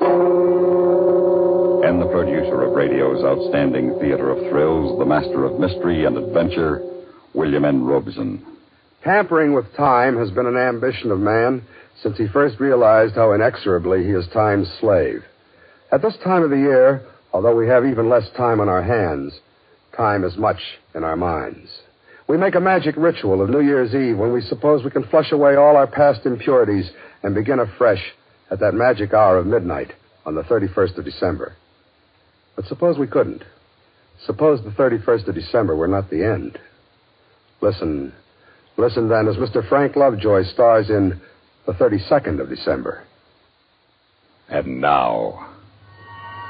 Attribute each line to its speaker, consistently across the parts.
Speaker 1: And the producer of radio's outstanding theater of thrills, the master of mystery and adventure, William N. Robson.
Speaker 2: Tampering with time has been an ambition of man since he first realized how inexorably he is time's slave. At this time of the year, although we have even less time on our hands, time is much in our minds. We make a magic ritual of New Year's Eve when we suppose we can flush away all our past impurities and begin afresh at that magic hour of midnight on the 31st of December. But suppose we couldn't. Suppose the 31st of December were not the end. Listen. Listen then as Mr. Frank Lovejoy stars in The 32nd of December.
Speaker 1: And now,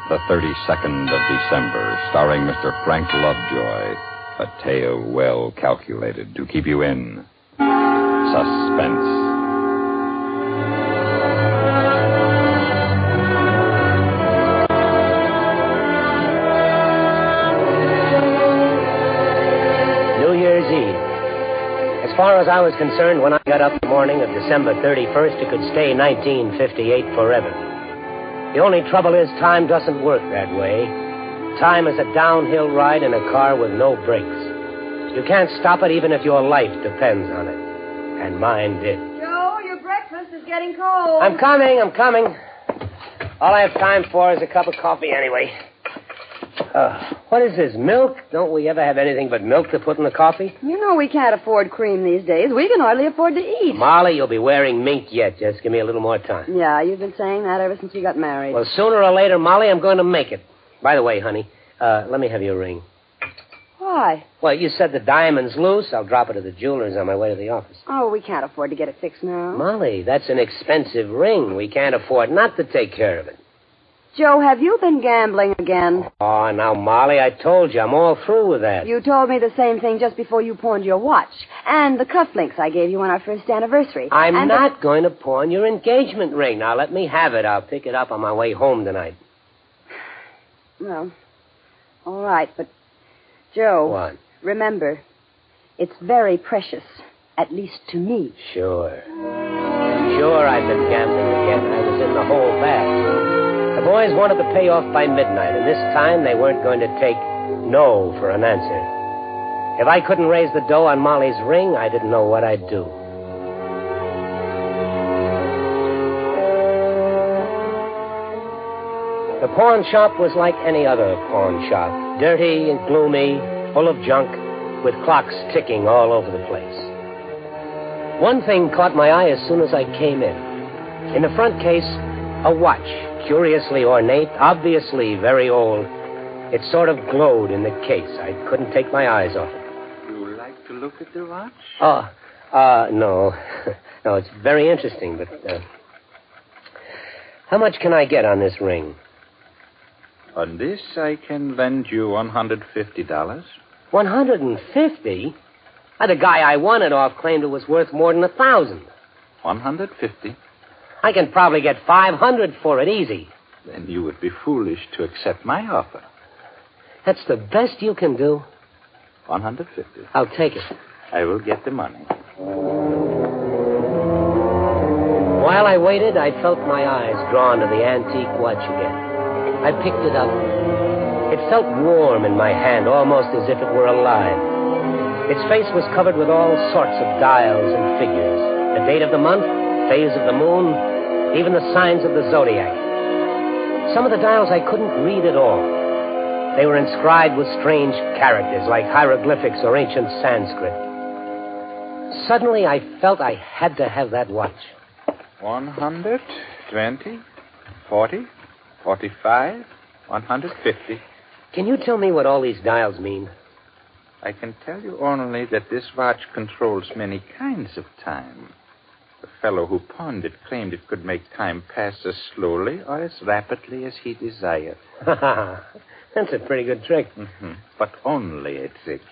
Speaker 1: The 32nd of December, starring Mr. Frank Lovejoy. A tale well calculated to keep you in suspense.
Speaker 3: Far as I was concerned, when I got up the morning of December 31st, it could stay 1958 forever. The only trouble is, time doesn't work that way. Time is a downhill ride in a car with no brakes. You can't stop it even if your life depends on it. And mine did.
Speaker 4: Joe, your breakfast is getting cold.
Speaker 3: I'm coming, I'm coming. All I have time for is a cup of coffee anyway. Uh, what is this, milk? Don't we ever have anything but milk to put in the coffee?
Speaker 4: You know we can't afford cream these days. We can hardly afford to eat.
Speaker 3: Molly, you'll be wearing mink yet. Just give me a little more time.
Speaker 4: Yeah, you've been saying that ever since you got married.
Speaker 3: Well, sooner or later, Molly, I'm going to make it. By the way, honey, uh, let me have your ring.
Speaker 4: Why?
Speaker 3: Well, you said the diamond's loose. I'll drop it at the jeweler's on my way to the office.
Speaker 4: Oh, we can't afford to get it fixed now.
Speaker 3: Molly, that's an expensive ring. We can't afford not to take care of it.
Speaker 4: Joe, have you been gambling again?
Speaker 3: Oh, now, Molly, I told you, I'm all through with that.
Speaker 4: You told me the same thing just before you pawned your watch. And the cufflinks I gave you on our first anniversary.
Speaker 3: I'm
Speaker 4: and the-
Speaker 3: not going to pawn your engagement ring. Now, let me have it. I'll pick it up on my way home tonight.
Speaker 4: Well, all right, but, Joe,
Speaker 3: What?
Speaker 4: remember, it's very precious, at least to me.
Speaker 3: Sure. Sure, I've been gambling again. I was in the hole bad. The boys wanted to pay off by midnight, and this time they weren't going to take no for an answer. If I couldn't raise the dough on Molly's ring, I didn't know what I'd do. The pawn shop was like any other pawn shop dirty and gloomy, full of junk, with clocks ticking all over the place. One thing caught my eye as soon as I came in. In the front case, a watch, curiously ornate, obviously very old. It sort of glowed in the case. I couldn't take my eyes off it.
Speaker 5: You like to look at the watch?
Speaker 3: Oh, uh, no. no, it's very interesting, but, uh, how much can I get on this ring?
Speaker 5: On this, I can lend you $150.
Speaker 3: 150? Uh, the guy I won it off claimed it was worth more than a thousand.
Speaker 5: 150
Speaker 3: I can probably get 500 for it easy.
Speaker 5: Then you would be foolish to accept my offer.
Speaker 3: That's the best you can do.
Speaker 5: 150
Speaker 3: I'll take it.
Speaker 5: I will get the money.
Speaker 3: While I waited, I felt my eyes drawn to the antique watch again. I picked it up. It felt warm in my hand, almost as if it were alive. Its face was covered with all sorts of dials and figures the date of the month, phase of the moon, even the signs of the zodiac. Some of the dials I couldn't read at all. They were inscribed with strange characters like hieroglyphics or ancient Sanskrit. Suddenly, I felt I had to have that watch.
Speaker 5: 100, 20, 40, 45, 150.
Speaker 3: Can you tell me what all these dials mean?
Speaker 5: I can tell you only that this watch controls many kinds of time. Fellow who pawned it claimed it could make time pass as slowly or as rapidly as he desired.
Speaker 3: That's a pretty good trick.
Speaker 5: hmm But only a trick.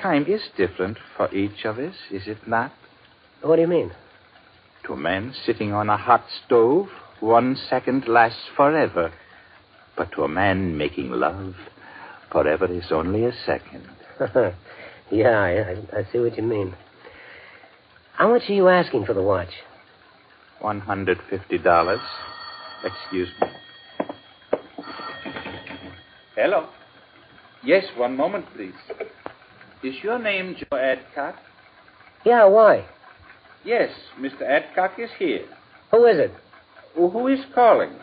Speaker 5: Time is different for each of us, is it not?
Speaker 3: What do you mean?
Speaker 5: To a man sitting on a hot stove, one second lasts forever. But to a man making love, forever is only a second.
Speaker 3: yeah, I, I see what you mean. How much are you asking for the watch?
Speaker 5: $150. Excuse me. Hello. Yes, one moment, please. Is your name Joe Adcock?
Speaker 3: Yeah, why?
Speaker 5: Yes, Mr. Adcock is here.
Speaker 3: Who is it?
Speaker 5: Who is calling?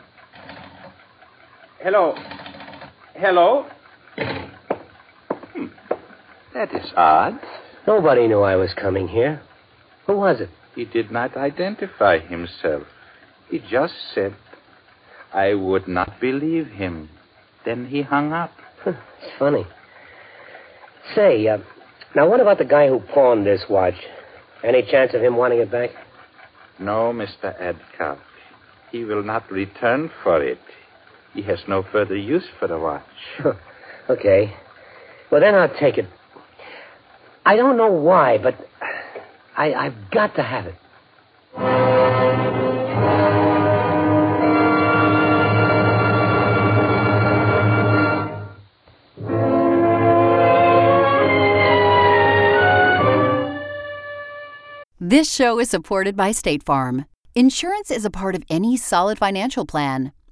Speaker 5: Hello. Hello? Hmm. That is odd.
Speaker 3: Nobody knew I was coming here. Who was it?
Speaker 5: He did not identify himself. He just said, I would not believe him. Then he hung up.
Speaker 3: it's funny. Say, uh, now what about the guy who pawned this watch? Any chance of him wanting it back?
Speaker 5: No, Mr. Adcock. He will not return for it. He has no further use for the watch.
Speaker 3: okay. Well, then I'll take it. I don't know why, but I, I've got to have it.
Speaker 6: This show is supported by State Farm. Insurance is a part of any solid financial plan.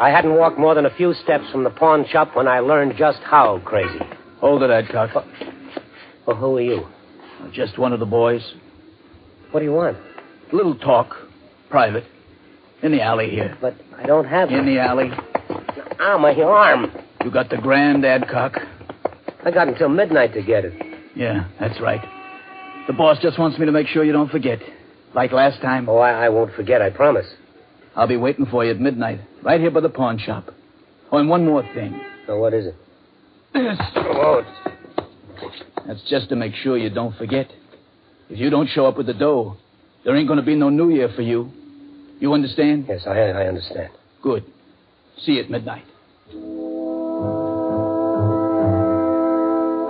Speaker 3: I hadn't walked more than a few steps from the pawn shop when I learned just how crazy.
Speaker 7: Hold it, Adcock.
Speaker 3: Well, who are you?
Speaker 7: Uh, just one of the boys.
Speaker 3: What do you want?
Speaker 7: A little talk. Private. In the alley here.
Speaker 3: But I don't have
Speaker 7: In the alley.
Speaker 3: Ow, my arm.
Speaker 7: You got the grand, Adcock?
Speaker 3: I got until midnight to get it.
Speaker 7: Yeah, that's right. The boss just wants me to make sure you don't forget. Like last time.
Speaker 3: Oh, I, I won't forget, I promise.
Speaker 7: I'll be waiting for you at midnight, right here by the pawn shop. Oh, and one more thing.
Speaker 3: So what is it?
Speaker 7: This.
Speaker 3: Oh,
Speaker 7: That's just to make sure you don't forget. If you don't show up with the dough, there ain't going to be no New Year for you. You understand?
Speaker 3: yes, I, I understand.
Speaker 7: Good. See you at midnight.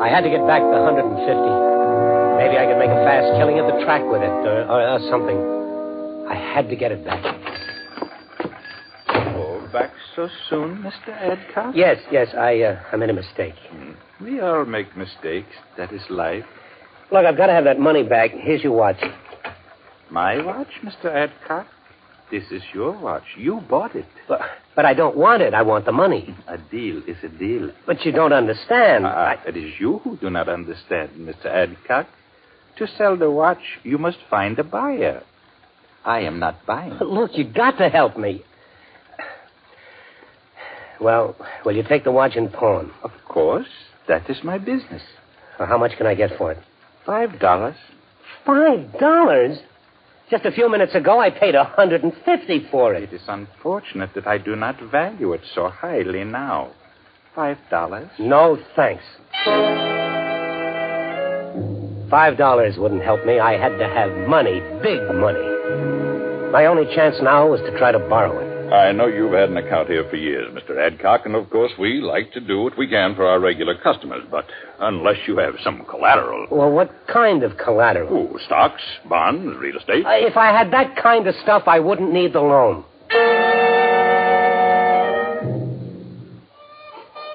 Speaker 3: I had to get back the 150. Maybe I could make a fast killing at the track with it, or, or, or something. I had to get it back.
Speaker 5: Back so soon, Mr. Adcock?
Speaker 3: Yes, yes, I, uh, I made a mistake.
Speaker 5: We all make mistakes. That is life.
Speaker 3: Look, I've got to have that money back. Here's your watch.
Speaker 5: My watch, Mr. Adcock? This is your watch. You bought it.
Speaker 3: But, but I don't want it. I want the money.
Speaker 5: A deal is a deal.
Speaker 3: But you don't understand.
Speaker 5: Ah,
Speaker 3: I-
Speaker 5: it is you who do not understand, Mr. Adcock. To sell the watch, you must find a buyer. I am not buying.
Speaker 3: But look, you've got to help me. Well, will you take the watch and pawn?
Speaker 5: Of course. That is my business.
Speaker 3: Well, how much can I get for it?
Speaker 5: Five dollars.
Speaker 3: Five dollars? Just a few minutes ago, I paid a hundred and fifty for
Speaker 5: It
Speaker 3: it.
Speaker 5: is unfortunate that I do not value it so highly now. Five dollars?
Speaker 3: No, thanks. Five dollars wouldn't help me. I had to have money, big money. My only chance now was to try to borrow it.
Speaker 1: I know you've had an account here for years, Mr. Adcock, and of course we like to do what we can for our regular customers, but unless you have some collateral.
Speaker 3: Well, what kind of collateral?
Speaker 1: Oh, stocks, bonds, real estate.
Speaker 3: Uh, If I had that kind of stuff, I wouldn't need the loan.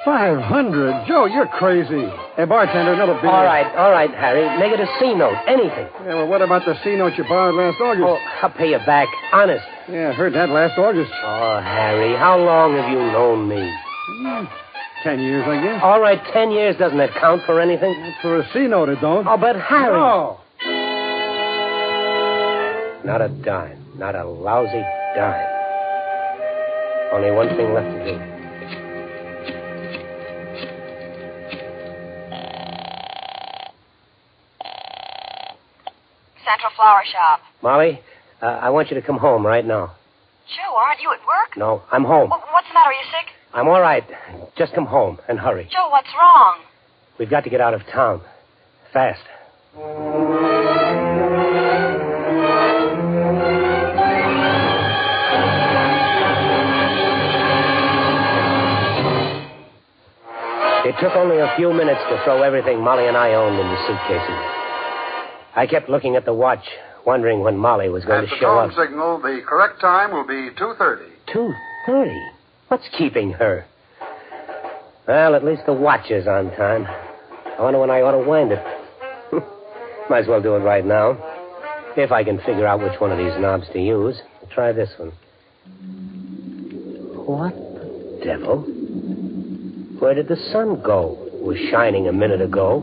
Speaker 2: Five hundred? Joe, you're crazy. Hey, bartender, another beer.
Speaker 3: All right, all right, Harry. Make it a C note. Anything.
Speaker 2: Yeah, well, what about the C note you borrowed last August?
Speaker 3: Oh, I'll pay you back. Honest.
Speaker 2: Yeah, I heard that last August.
Speaker 3: Oh, Harry, how long have you known me?
Speaker 2: Hmm, Ten years, I guess.
Speaker 3: All right, ten years. Doesn't it count for anything?
Speaker 2: For a C note, it don't.
Speaker 3: Oh, but Harry.
Speaker 2: No.
Speaker 3: Not a dime. Not a lousy dime. Only one thing left to do.
Speaker 4: Central Flower Shop.
Speaker 3: Molly, uh, I want you to come home right now.
Speaker 4: Joe, aren't you at work?
Speaker 3: No, I'm home.
Speaker 4: Wh- What's the matter? Are you sick?
Speaker 3: I'm all right. Just come home and hurry.
Speaker 4: Joe, what's wrong?
Speaker 3: We've got to get out of town. Fast. It took only a few minutes to throw everything Molly and I owned into suitcases. I kept looking at the watch, wondering when Molly was going
Speaker 8: At
Speaker 3: to
Speaker 8: the
Speaker 3: show
Speaker 8: tone
Speaker 3: up.
Speaker 8: signal, the correct time will be 2.30.
Speaker 3: Two thirty. What's keeping her? Well, at least the watch is on time. I wonder when I ought to wind it. Might as well do it right now. If I can figure out which one of these knobs to use. Try this one. What the devil? Where did the sun go? It was shining a minute ago.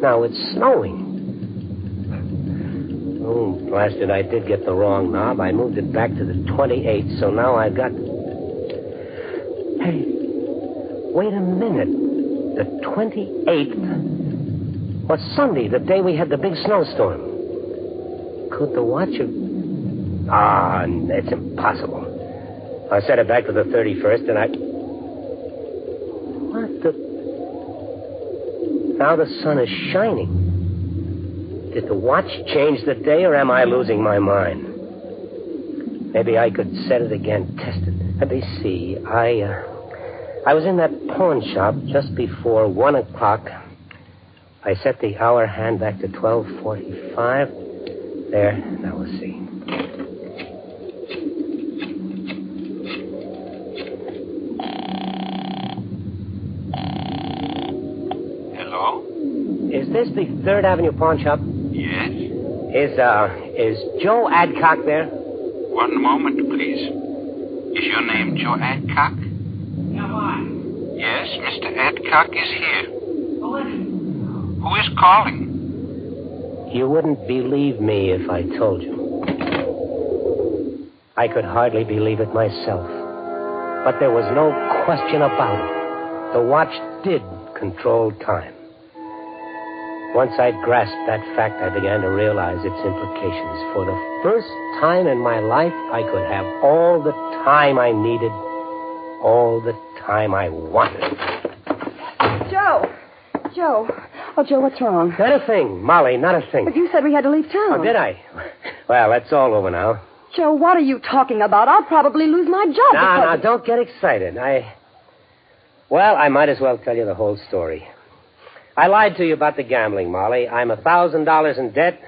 Speaker 3: Now it's snowing. Oh, blasted, I did get the wrong knob. I moved it back to the 28th, so now I've got. Hey, wait a minute. The 28th was Sunday, the day we had the big snowstorm. Could the watch have. Ah, it's impossible. I set it back to the 31st, and I. Now the sun is shining. Did the watch change the day, or am I losing my mind? Maybe I could set it again, test it. Let me see. I, uh, I was in that pawn shop just before one o'clock. I set the hour hand back to twelve forty-five. There. Now we'll see.
Speaker 5: Hello?
Speaker 3: Is this the Third Avenue pawn shop?
Speaker 5: Yes?
Speaker 3: Is uh, is Joe Adcock there?
Speaker 5: One moment, please. Is your name Joe Adcock? Am I? Yes, Mr. Adcock is here. Who is calling?
Speaker 3: You wouldn't believe me if I told you. I could hardly believe it myself. But there was no question about it. The watch did control time. Once I'd grasped that fact, I began to realize its implications. For the first time in my life, I could have all the time I needed, all the time I wanted.
Speaker 4: Joe. Joe. Oh, Joe, what's wrong?
Speaker 3: Not a thing, Molly, not a thing.
Speaker 4: But you said we had to leave town.
Speaker 3: Oh, did I? Well, that's all over now.
Speaker 4: Joe, what are you talking about? I'll probably lose my job.
Speaker 3: Now, now, don't get excited. I. Well, I might as well tell you the whole story. I lied to you about the gambling, Molly. I'm a thousand dollars in debt.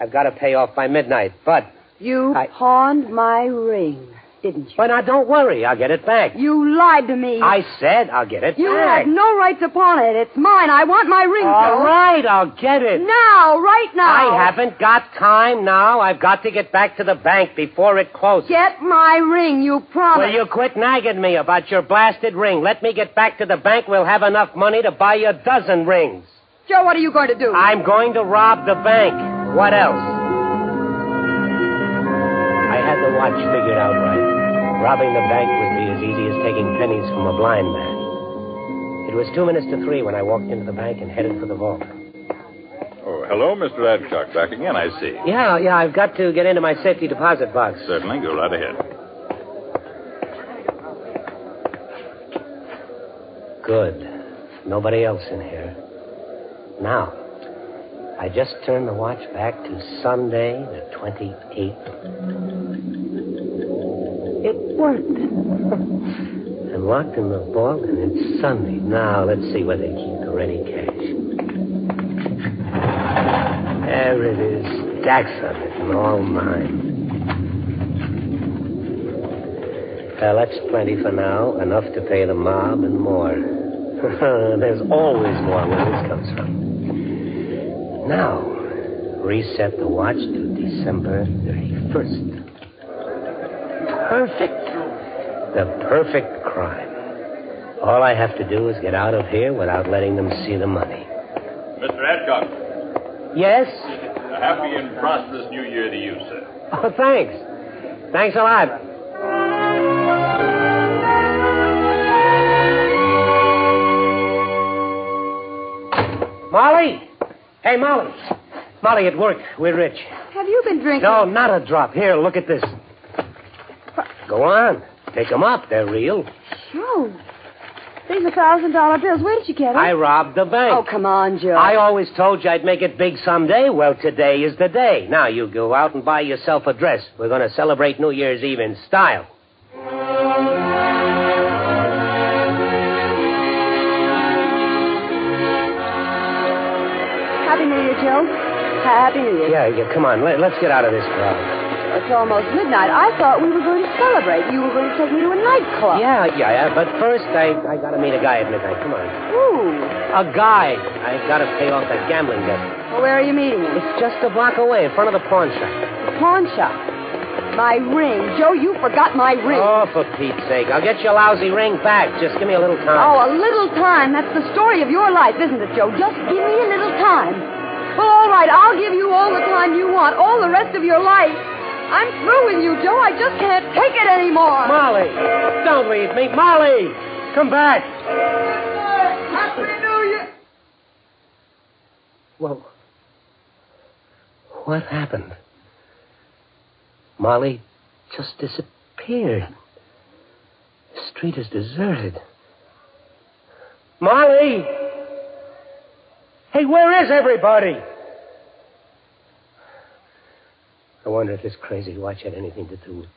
Speaker 3: I've got to pay off by midnight. But,
Speaker 4: You
Speaker 3: I-
Speaker 4: pawned my ring, didn't you?
Speaker 3: but now don't worry. I'll get it back.
Speaker 4: You lied to me.
Speaker 3: I said I'll get it
Speaker 4: You
Speaker 3: back.
Speaker 4: have no rights upon it. It's mine. I want my ring,
Speaker 3: All right, I'll get it.
Speaker 4: Now, right now.
Speaker 3: I haven't got time now. I've got to get back to the bank before it closes.
Speaker 4: Get my ring. You promised.
Speaker 3: Will you quit nagging me about your blasted ring? Let me get back to the bank. We'll have enough money to buy you a dozen rings.
Speaker 4: Joe, what are you going to do?
Speaker 3: I'm going to rob the bank. What else? I had the watch figured out. Robbing the bank would be as easy as taking pennies from a blind man. It was two minutes to three when I walked into the bank and headed for the vault.
Speaker 1: Oh, hello, Mr. Adcock. Back again, I see.
Speaker 3: Yeah, yeah, I've got to get into my safety deposit box.
Speaker 1: Certainly. Go right ahead.
Speaker 3: Good. Nobody else in here. Now, I just turned the watch back to Sunday, the 28th. It worked. I'm locked in the vault, and it's Sunday. Now, let's see where they keep the ready cash. There it is. Stacks of it, and all mine. Well, that's plenty for now. Enough to pay the mob and more. There's always more where this comes from. Now, reset the watch to December 31st. Perfect. The perfect crime. All I have to do is get out of here without letting them see the money.
Speaker 1: Mr. Adcock,
Speaker 3: Yes?
Speaker 1: a happy and prosperous new year to you, sir.
Speaker 3: Oh, thanks. Thanks a lot. Molly! Hey, Molly. Molly, at work. We're rich.
Speaker 4: Have you been drinking?
Speaker 3: No, not a drop. Here, look at this. Go on. Take 'em up. They're real.
Speaker 4: Joe. These are thousand dollar bills. Where did you get them?
Speaker 3: I robbed the bank.
Speaker 4: Oh, come on, Joe.
Speaker 3: I always told you I'd make it big someday. Well, today is the day. Now you go out and buy yourself a dress. We're going to celebrate New Year's Eve in style.
Speaker 4: Joe. Happy New Year.
Speaker 3: Yeah, yeah, come on. Let, let's get out of this crowd.
Speaker 4: It's almost midnight. I thought we were going to celebrate. You were going to take me to a nightclub.
Speaker 3: Yeah, yeah, yeah. But first, I, I got to meet a guy at midnight. Come on.
Speaker 4: Ooh.
Speaker 3: A guy. I got to pay off that gambling debt.
Speaker 4: Well, where are you meeting him?
Speaker 3: It's just a block away in front of the pawn shop.
Speaker 4: The pawn shop. My ring. Joe, you forgot my ring.
Speaker 3: Oh, for Pete's sake. I'll get your lousy ring back. Just give me a little time.
Speaker 4: Oh, a little time. That's the story of your life, isn't it, Joe? Just give me a little time. Well, all right. I'll give you all the time you want, all the rest of your life. I'm through with you, Joe. I just can't take it anymore.
Speaker 3: Molly, don't leave me. Molly, come back.
Speaker 4: Happy New Year.
Speaker 3: Whoa. What happened? Molly just disappeared. The street is deserted. Molly! Hey, where is everybody? I wonder if this crazy watch had anything to do with.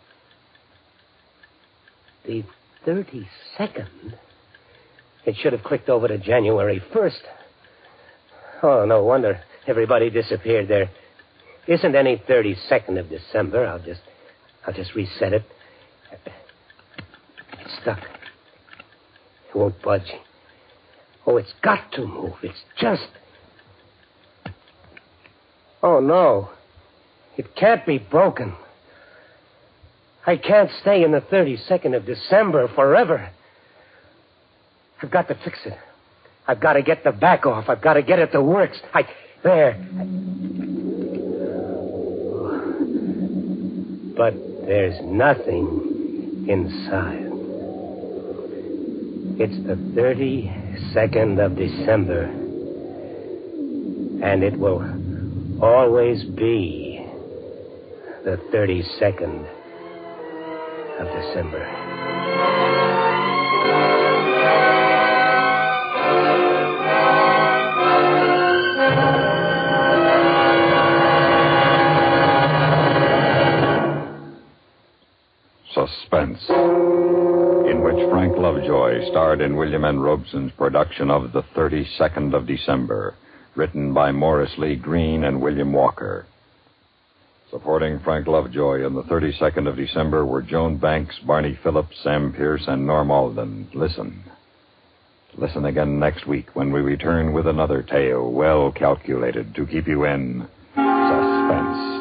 Speaker 3: The 32nd? It should have clicked over to January 1st. Oh, no wonder everybody disappeared. There isn't any 32nd of December. I'll just, I'll just reset it. It's stuck. It won't budge. Oh, it's got to move. It's just. Oh, no. It can't be broken. I can't stay in the 32nd of December forever. I've got to fix it. I've got to get the back off. I've got to get it to works. I. There. But there's nothing inside. It's the 32nd of December. And it will always be the 32nd of December.
Speaker 1: Suspense, in which Frank Lovejoy starred in William N. Robson's production of The 32nd of December, written by Morris Lee Green and William Walker. Supporting Frank Lovejoy in The 32nd of December were Joan Banks, Barney Phillips, Sam Pierce, and Norm Alden. Listen. Listen again next week when we return with another tale well calculated to keep you in suspense.